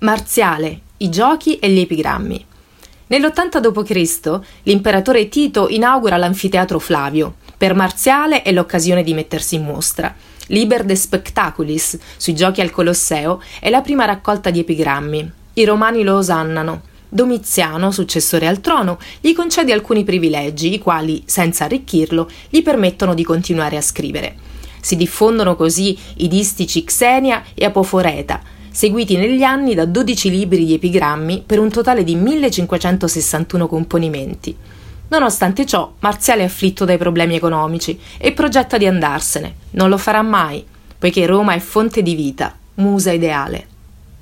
Marziale, i giochi e gli epigrammi. Nell'80 d.C. l'imperatore Tito inaugura l'anfiteatro Flavio. Per Marziale è l'occasione di mettersi in mostra. Liber de Spectaculis, sui giochi al Colosseo, è la prima raccolta di epigrammi. I romani lo osannano. Domiziano, successore al trono, gli concede alcuni privilegi, i quali, senza arricchirlo, gli permettono di continuare a scrivere. Si diffondono così i distici Xenia e Apoforeta, seguiti negli anni da 12 libri di epigrammi per un totale di 1561 componimenti. Nonostante ciò, Marziale è afflitto dai problemi economici e progetta di andarsene. Non lo farà mai, poiché Roma è fonte di vita, musa ideale.